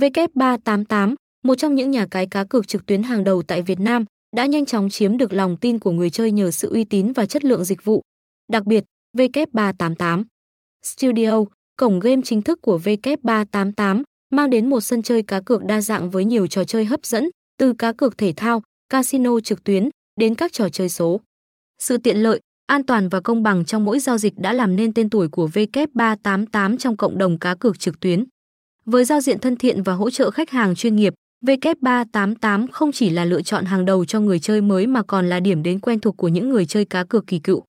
W388, một trong những nhà cái cá cược trực tuyến hàng đầu tại Việt Nam, đã nhanh chóng chiếm được lòng tin của người chơi nhờ sự uy tín và chất lượng dịch vụ. Đặc biệt, W388 Studio, cổng game chính thức của W388, mang đến một sân chơi cá cược đa dạng với nhiều trò chơi hấp dẫn, từ cá cược thể thao, casino trực tuyến đến các trò chơi số. Sự tiện lợi, an toàn và công bằng trong mỗi giao dịch đã làm nên tên tuổi của W388 trong cộng đồng cá cược trực tuyến. Với giao diện thân thiện và hỗ trợ khách hàng chuyên nghiệp, W388 không chỉ là lựa chọn hàng đầu cho người chơi mới mà còn là điểm đến quen thuộc của những người chơi cá cược kỳ cựu.